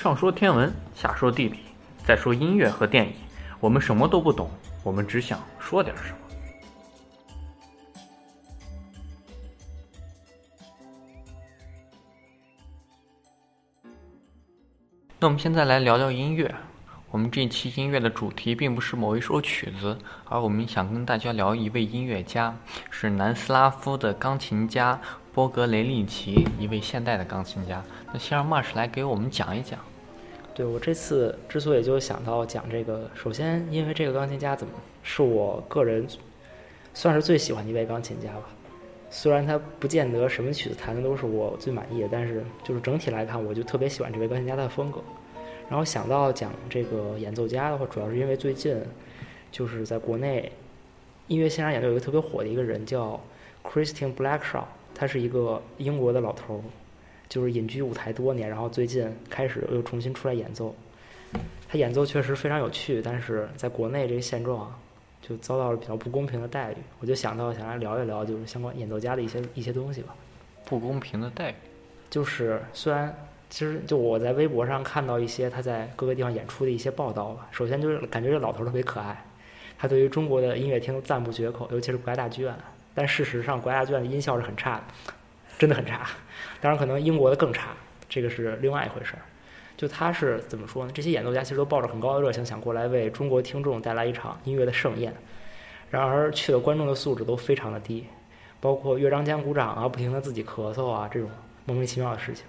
上说天文，下说地理，再说音乐和电影，我们什么都不懂，我们只想说点什么。那我们现在来聊聊音乐。我们这期音乐的主题并不是某一首曲子，而我们想跟大家聊一位音乐家，是南斯拉夫的钢琴家波格雷利奇，一位现代的钢琴家。那先让 Marsh 来给我们讲一讲。对我这次之所以就想到讲这个，首先因为这个钢琴家怎么是我个人算是最喜欢的一位钢琴家吧。虽然他不见得什么曲子弹的都是我最满意的，但是就是整体来看，我就特别喜欢这位钢琴家的风格。然后想到讲这个演奏家的话，主要是因为最近就是在国内音乐现场演奏有一个特别火的一个人叫 Christian Blackshaw，他是一个英国的老头儿，就是隐居舞台多年，然后最近开始又重新出来演奏。他演奏确实非常有趣，但是在国内这个现状就遭到了比较不公平的待遇。我就想到想来聊一聊，就是相关演奏家的一些一些东西吧。不公平的待遇，就是虽然。其实，就我在微博上看到一些他在各个地方演出的一些报道吧。首先就是感觉这老头特别可爱，他对于中国的音乐厅赞不绝口，尤其是国家大剧院。但事实上，国家剧院的音效是很差的，真的很差。当然，可能英国的更差，这个是另外一回事儿。就他是怎么说呢？这些演奏家其实都抱着很高的热情，想过来为中国听众带来一场音乐的盛宴。然而，去的观众的素质都非常的低，包括乐章间鼓掌啊，不停的自己咳嗽啊，这种莫名其妙的事情。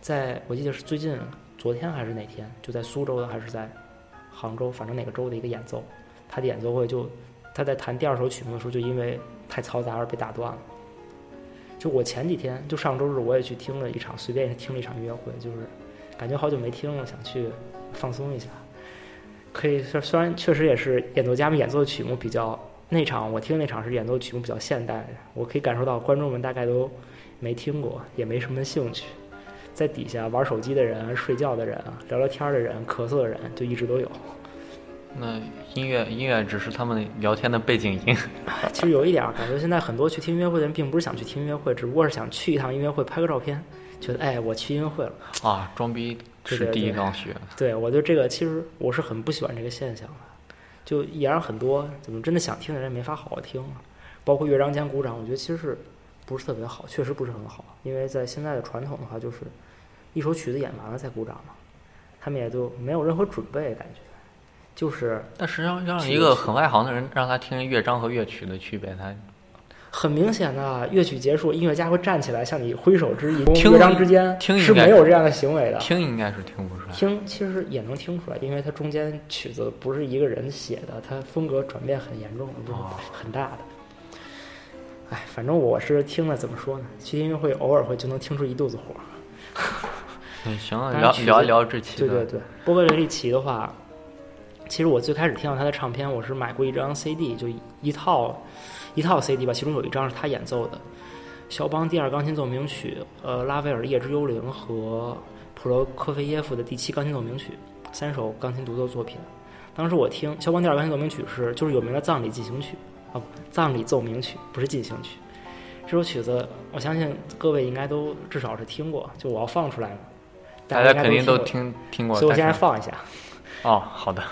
在我记得是最近昨天还是哪天，就在苏州的还是在杭州，反正哪个州的一个演奏，他的演奏会就他在弹第二首曲目的时候，就因为太嘈杂而被打断了。就我前几天就上周日我也去听了一场，随便听了一场音乐会，就是感觉好久没听了，想去放松一下。可以虽然确实也是演奏家们演奏的曲目比较那场我听那场是演奏曲目比较现代，我可以感受到观众们大概都没听过，也没什么兴趣。在底下玩手机的人、睡觉的人、聊聊天的人、咳嗽的人，就一直都有。那音乐音乐只是他们聊天的背景音。其实有一点感觉，现在很多去听音乐会的人，并不是想去听音乐会，只不过是想去一趟音乐会拍个照片，觉得哎，我去音乐会了。啊，装逼是第一刚学。对，我觉得这个其实我是很不喜欢这个现象的，就也让很多怎么真的想听的人没法好好听。包括乐章间鼓掌，我觉得其实是不是特别好，确实不是很好，因为在现在的传统的话就是。一首曲子演完了再鼓掌嘛，他们也就没有任何准备，感觉就是。但实际上，让一个很外行的人让他听乐章和乐曲的区别，他很明显的，乐曲结束，音乐家会站起来向你挥手致意。乐章之间是没有这样的行为的。听应该是听不出来。听其实也能听出来，因为它中间曲子不是一个人写的，它风格转变很严重，是很大的。哎，反正我是听了，怎么说呢？去音乐会偶尔会就能听出一肚子火。嗯，行啊，聊聊一聊这期。对对对，波格雷利奇的话，其实我最开始听到他的唱片，我是买过一张 CD，就一套一套 CD 吧，其中有一张是他演奏的肖邦第二钢琴奏鸣曲，呃，拉威尔的夜之幽灵和普罗科菲耶夫的第七钢琴奏鸣曲，三首钢琴独奏作品。当时我听肖邦第二钢琴奏鸣曲是就是有名的葬礼进行曲啊，不，葬礼奏鸣曲不是进行曲。这首曲子，我相信各位应该都至少是听过，就我要放出来了，大家肯定都听听过，所以我现在放一下。哦，好的。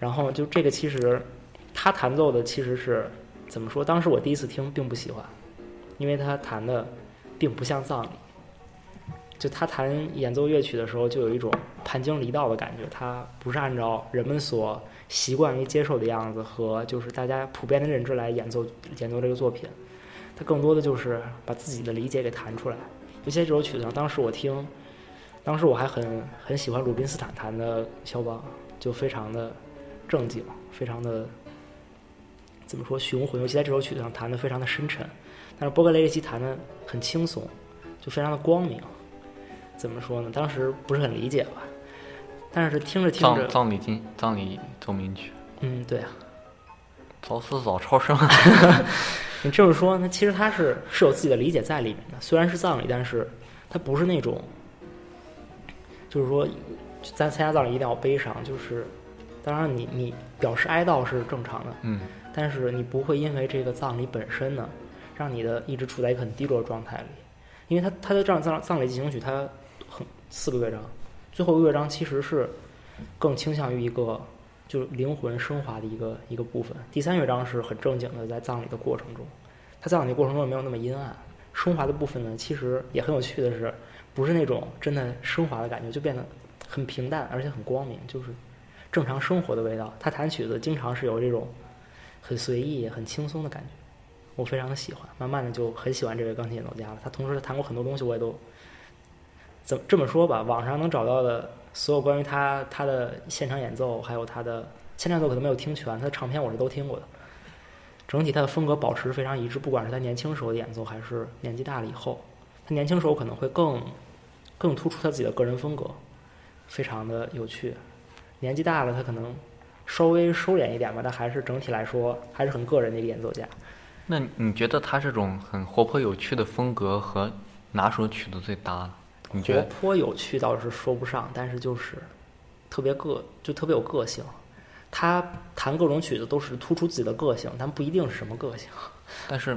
然后就这个其实他弹奏的其实是怎么说？当时我第一次听并不喜欢，因为他弹的并不像葬礼。就他弹演奏乐曲的时候，就有一种叛经离道的感觉。他不是按照人们所习惯于接受的样子和就是大家普遍的认知来演奏演奏这个作品。他更多的就是把自己的理解给弹出来。尤其这首曲子，当时我听，当时我还很很喜欢鲁宾斯坦弹的肖邦，就非常的正经，非常的怎么说雄浑。尤其在这首曲子上弹的非常的深沉，但是波格雷利奇弹的很轻松，就非常的光明。怎么说呢？当时不是很理解吧，但是听着听着，葬葬礼金葬礼奏鸣曲，嗯，对啊，早死早超生。你这么说，那其实他是是有自己的理解在里面的。虽然是葬礼，但是他不是那种，就是说，咱参加葬礼一定要悲伤。就是当然，你你表示哀悼是正常的，嗯，但是你不会因为这个葬礼本身呢，让你的一直处在一个很低落的状态里。因为他他的葬葬葬礼进行曲，他很四个乐章，最后一个乐章其实是更倾向于一个就是灵魂升华的一个一个部分。第三乐章是很正经的，在葬礼的过程中，他葬礼过程中没有那么阴暗。升华的部分呢，其实也很有趣的是，不是那种真的升华的感觉，就变得很平淡，而且很光明，就是正常生活的味道。他弹曲子经常是有这种很随意、很轻松的感觉。我非常的喜欢，慢慢的就很喜欢这位钢琴演奏家了。他同时他弹过很多东西，我也都怎么这么说吧？网上能找到的所有关于他他的现场演奏，还有他的现场演奏可能没有听全，他的唱片我是都听过的。整体他的风格保持非常一致，不管是他年轻时候的演奏，还是年纪大了以后，他年轻时候可能会更更突出他自己的个人风格，非常的有趣。年纪大了，他可能稍微收敛一点吧，但还是整体来说还是很个人的一个演奏家。那你觉得他这种很活泼有趣的风格和哪首曲子最搭呢？你觉活得？泼有趣倒是说不上，但是就是特别个，就特别有个性。他弹各种曲子都是突出自己的个性，但不一定是什么个性。但是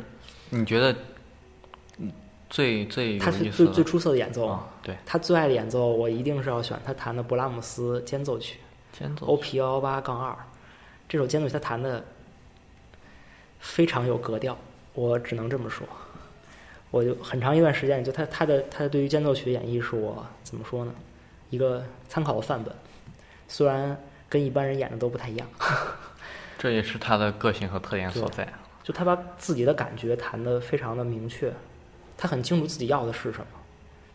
你觉得，嗯，最最他是最最出色的演奏。啊，对，他最爱的演奏，我一定是要选他弹的勃拉姆斯间奏曲 OP 幺幺八杠二。这首间奏曲他弹的非常有格调，我只能这么说。我就很长一段时间，就他他的他的对于间奏曲的演绎是我怎么说呢？一个参考的范本，虽然跟一般人演的都不太一样。这也是他的个性和特点所在。就他把自己的感觉弹得非常的明确，他很清楚自己要的是什么，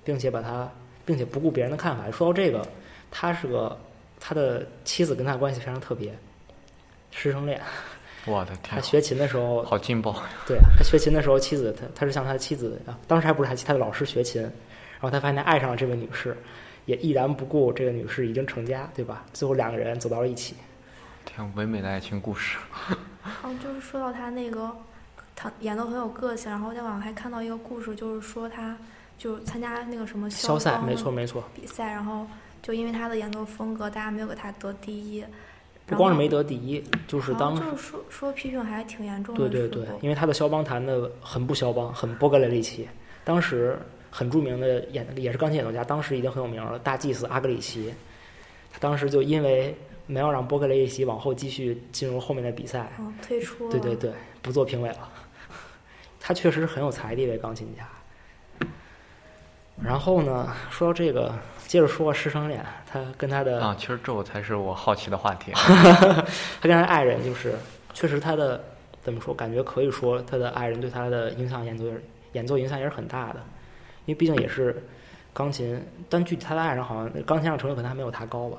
并且把他，并且不顾别人的看法。说到这个，他是个他的妻子跟他关系非常特别，师生恋。我的天，他学琴的时候，好劲爆！对他学琴的时候，妻子他他是向他的妻子啊，当时还不是他妻他的老师学琴，然后他发现他爱上了这位女士，也毅然不顾这个女士已经成家，对吧？最后两个人走到了一起。天，唯美的爱情故事。哦，就是说到他那个，他演的很有个性，然后在网上还看到一个故事，就是说他就参加那个什么肖赛，邦没错没错，比赛，然后就因为他的演奏风格，大家没有给他得第一。不光是没得第一，就是当就是说说批评还挺严重的。对对对，因为他的肖邦弹的很不肖邦，很波格雷利奇。当时很著名的演也是钢琴演奏家，当时已经很有名了，大祭司阿格里奇。他当时就因为没有让波格雷利奇往后继续进入后面的比赛，嗯，退出。对对对，不做评委了。他确实是很有才的一位钢琴家。然后呢，说到这个，接着说师生恋，他跟他的啊，其实这才是我好奇的话题。他跟他的爱人就是，确实他的怎么说，感觉可以说他的爱人对他的影响演奏演奏影响也是很大的，因为毕竟也是钢琴，但具体他的爱人好像钢琴上成就可能还没有他高吧，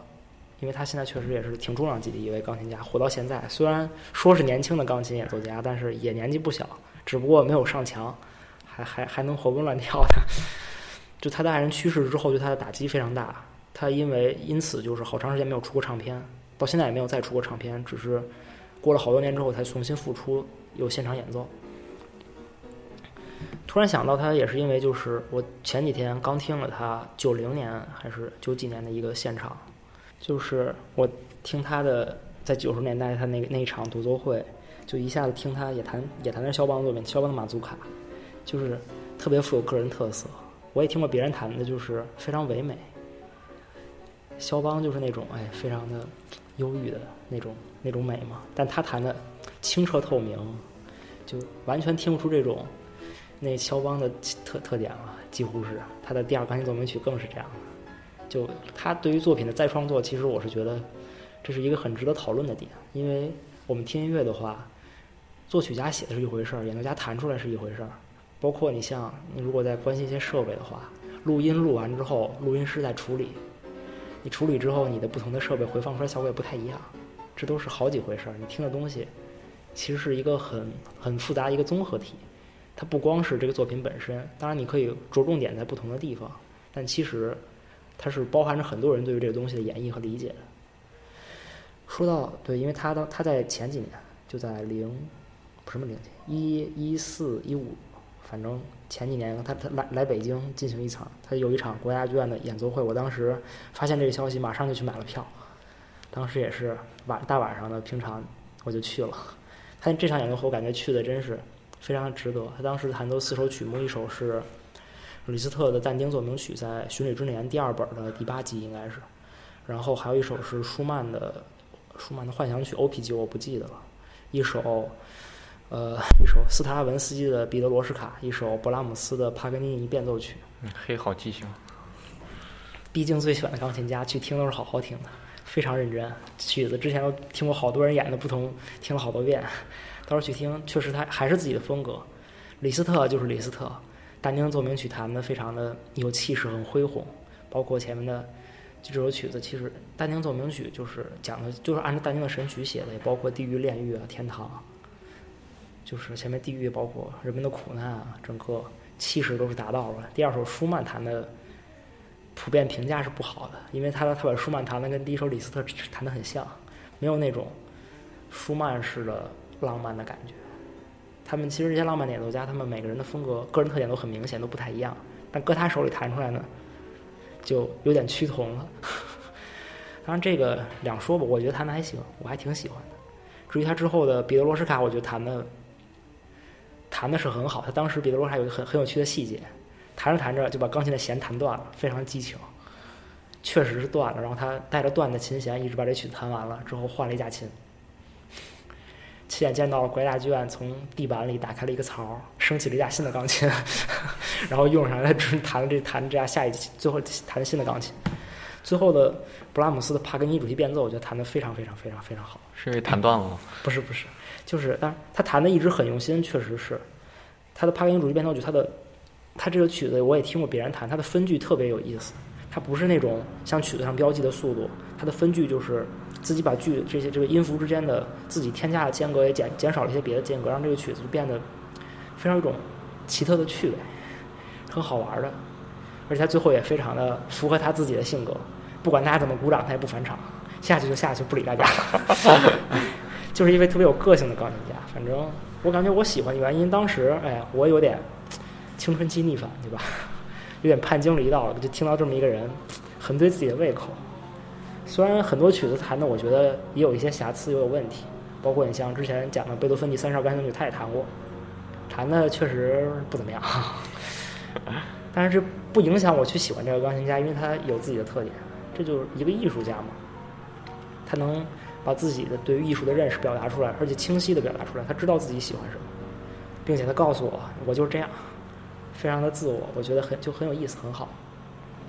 因为他现在确实也是挺重量级的一位钢琴家，活到现在，虽然说是年轻的钢琴演奏家，但是也年纪不小，只不过没有上墙，还还还能活蹦乱跳的。就他的爱人去世之后，对他的打击非常大。他因为因此就是好长时间没有出过唱片，到现在也没有再出过唱片，只是过了好多年之后才重新复出，有现场演奏。突然想到，他也是因为就是我前几天刚听了他九零年还是九几年的一个现场，就是我听他的在九十年代他那那一场独奏会，就一下子听他也弹也弹的肖邦作品，肖邦的马祖卡，就是特别富有个人特色。我也听过别人弹的，就是非常唯美。肖邦就是那种哎，非常的忧郁的那种那种美嘛。但他弹的清澈透明，就完全听不出这种那肖邦的特特点了，几乎是他的第二钢琴奏鸣曲更是这样。就他对于作品的再创作，其实我是觉得这是一个很值得讨论的点，因为我们听音乐的话，作曲家写的是一回事儿，演奏家弹出来是一回事儿。包括你像你如果在关心一些设备的话，录音录完之后，录音师在处理，你处理之后，你的不同的设备回放出来效果也不太一样，这都是好几回事儿。你听的东西其实是一个很很复杂一个综合体，它不光是这个作品本身，当然你可以着重点在不同的地方，但其实。它是包含着很多人对于这个东西的演绎和理解的。说到对，因为他当他在前几年就在零什么零几一一四一五，反正前几年他他来来北京进行一场，他有一场国家剧院的演奏会。我当时发现这个消息，马上就去买了票。当时也是晚大晚上的，平常我就去了。他这场演奏会，我感觉去的真是非常值得。他当时弹奏四首曲目，一首是。李斯特的但丁奏鸣曲在《巡礼之年》第二本的第八集应该是，然后还有一首是舒曼的舒曼的幻想曲 O.P. 级我不记得了，一首呃一首斯塔拉文斯基的彼得罗什卡，一首勃拉姆斯的帕格尼尼变奏曲。嗯，嘿，好记性。毕竟最喜欢的钢琴家去听都是好好听的，非常认真。曲子之前都听过好多人演的不同，听了好多遍，到时候去听，确实他还是自己的风格。李斯特就是李斯特。但丁奏鸣曲弹的非常的有气势，很恢宏，包括前面的就这首曲子，其实但丁奏鸣曲就是讲的，就是按照但丁的神曲写的，也包括地狱、炼狱啊、天堂，就是前面地狱包括人们的苦难啊，整个气势都是达到了。第二首舒曼弹的普遍评价是不好的，因为他他把舒曼弹的跟第一首李斯特弹的很像，没有那种舒曼式的浪漫的感觉。他们其实这些浪漫演奏家，他们每个人的风格、个人特点都很明显，都不太一样。但搁他手里弹出来呢，就有点趋同了。当然这个两说吧，我觉得弹的还行，我还挺喜欢的。至于他之后的彼得罗什卡，我觉得弹的弹的是很好。他当时彼得罗莎有一个很很有趣的细节，弹着弹着就把钢琴的弦弹断了，非常激情。确实是断了，然后他带着断的琴弦一直把这曲子弹完了，之后换了一架琴。亲眼见到了国家大剧院从地板里打开了一个槽，升起了一架新的钢琴，然后用上来弹这弹这架下一最后弹新的钢琴。最后的布拉姆斯的帕格尼主题变奏，我觉得弹得非常非常非常非常好。是因为弹断了吗？不是不是，就是当然他弹的一直很用心，确实是。他的帕格尼主题变奏曲，他的他这个曲子我也听过别人弹，他的分句特别有意思，他不是那种像曲子上标记的速度，他的分句就是。自己把句这些这个音符之间的自己添加的间隔也减减少了一些别的间隔，让这个曲子就变得非常有一种奇特的趣味，很好玩的，而且他最后也非常的符合他自己的性格，不管大家怎么鼓掌，他也不返场，下去就下去，不理大家，就是一位特别有个性的钢琴家。反正我感觉我喜欢的原因，当时哎，我有点青春期逆反，对吧？有点叛经离道了，就听到这么一个人，很对自己的胃口。虽然很多曲子弹的，我觉得也有一些瑕疵，也有问题，包括你像之前讲的贝多芬第三十二钢琴曲，他也弹过，弹的确实不怎么样。但是不影响我去喜欢这个钢琴家，因为他有自己的特点，这就是一个艺术家嘛。他能把自己的对于艺术的认识表达出来，而且清晰的表达出来，他知道自己喜欢什么，并且他告诉我，我就是这样，非常的自我，我觉得很就很有意思，很好。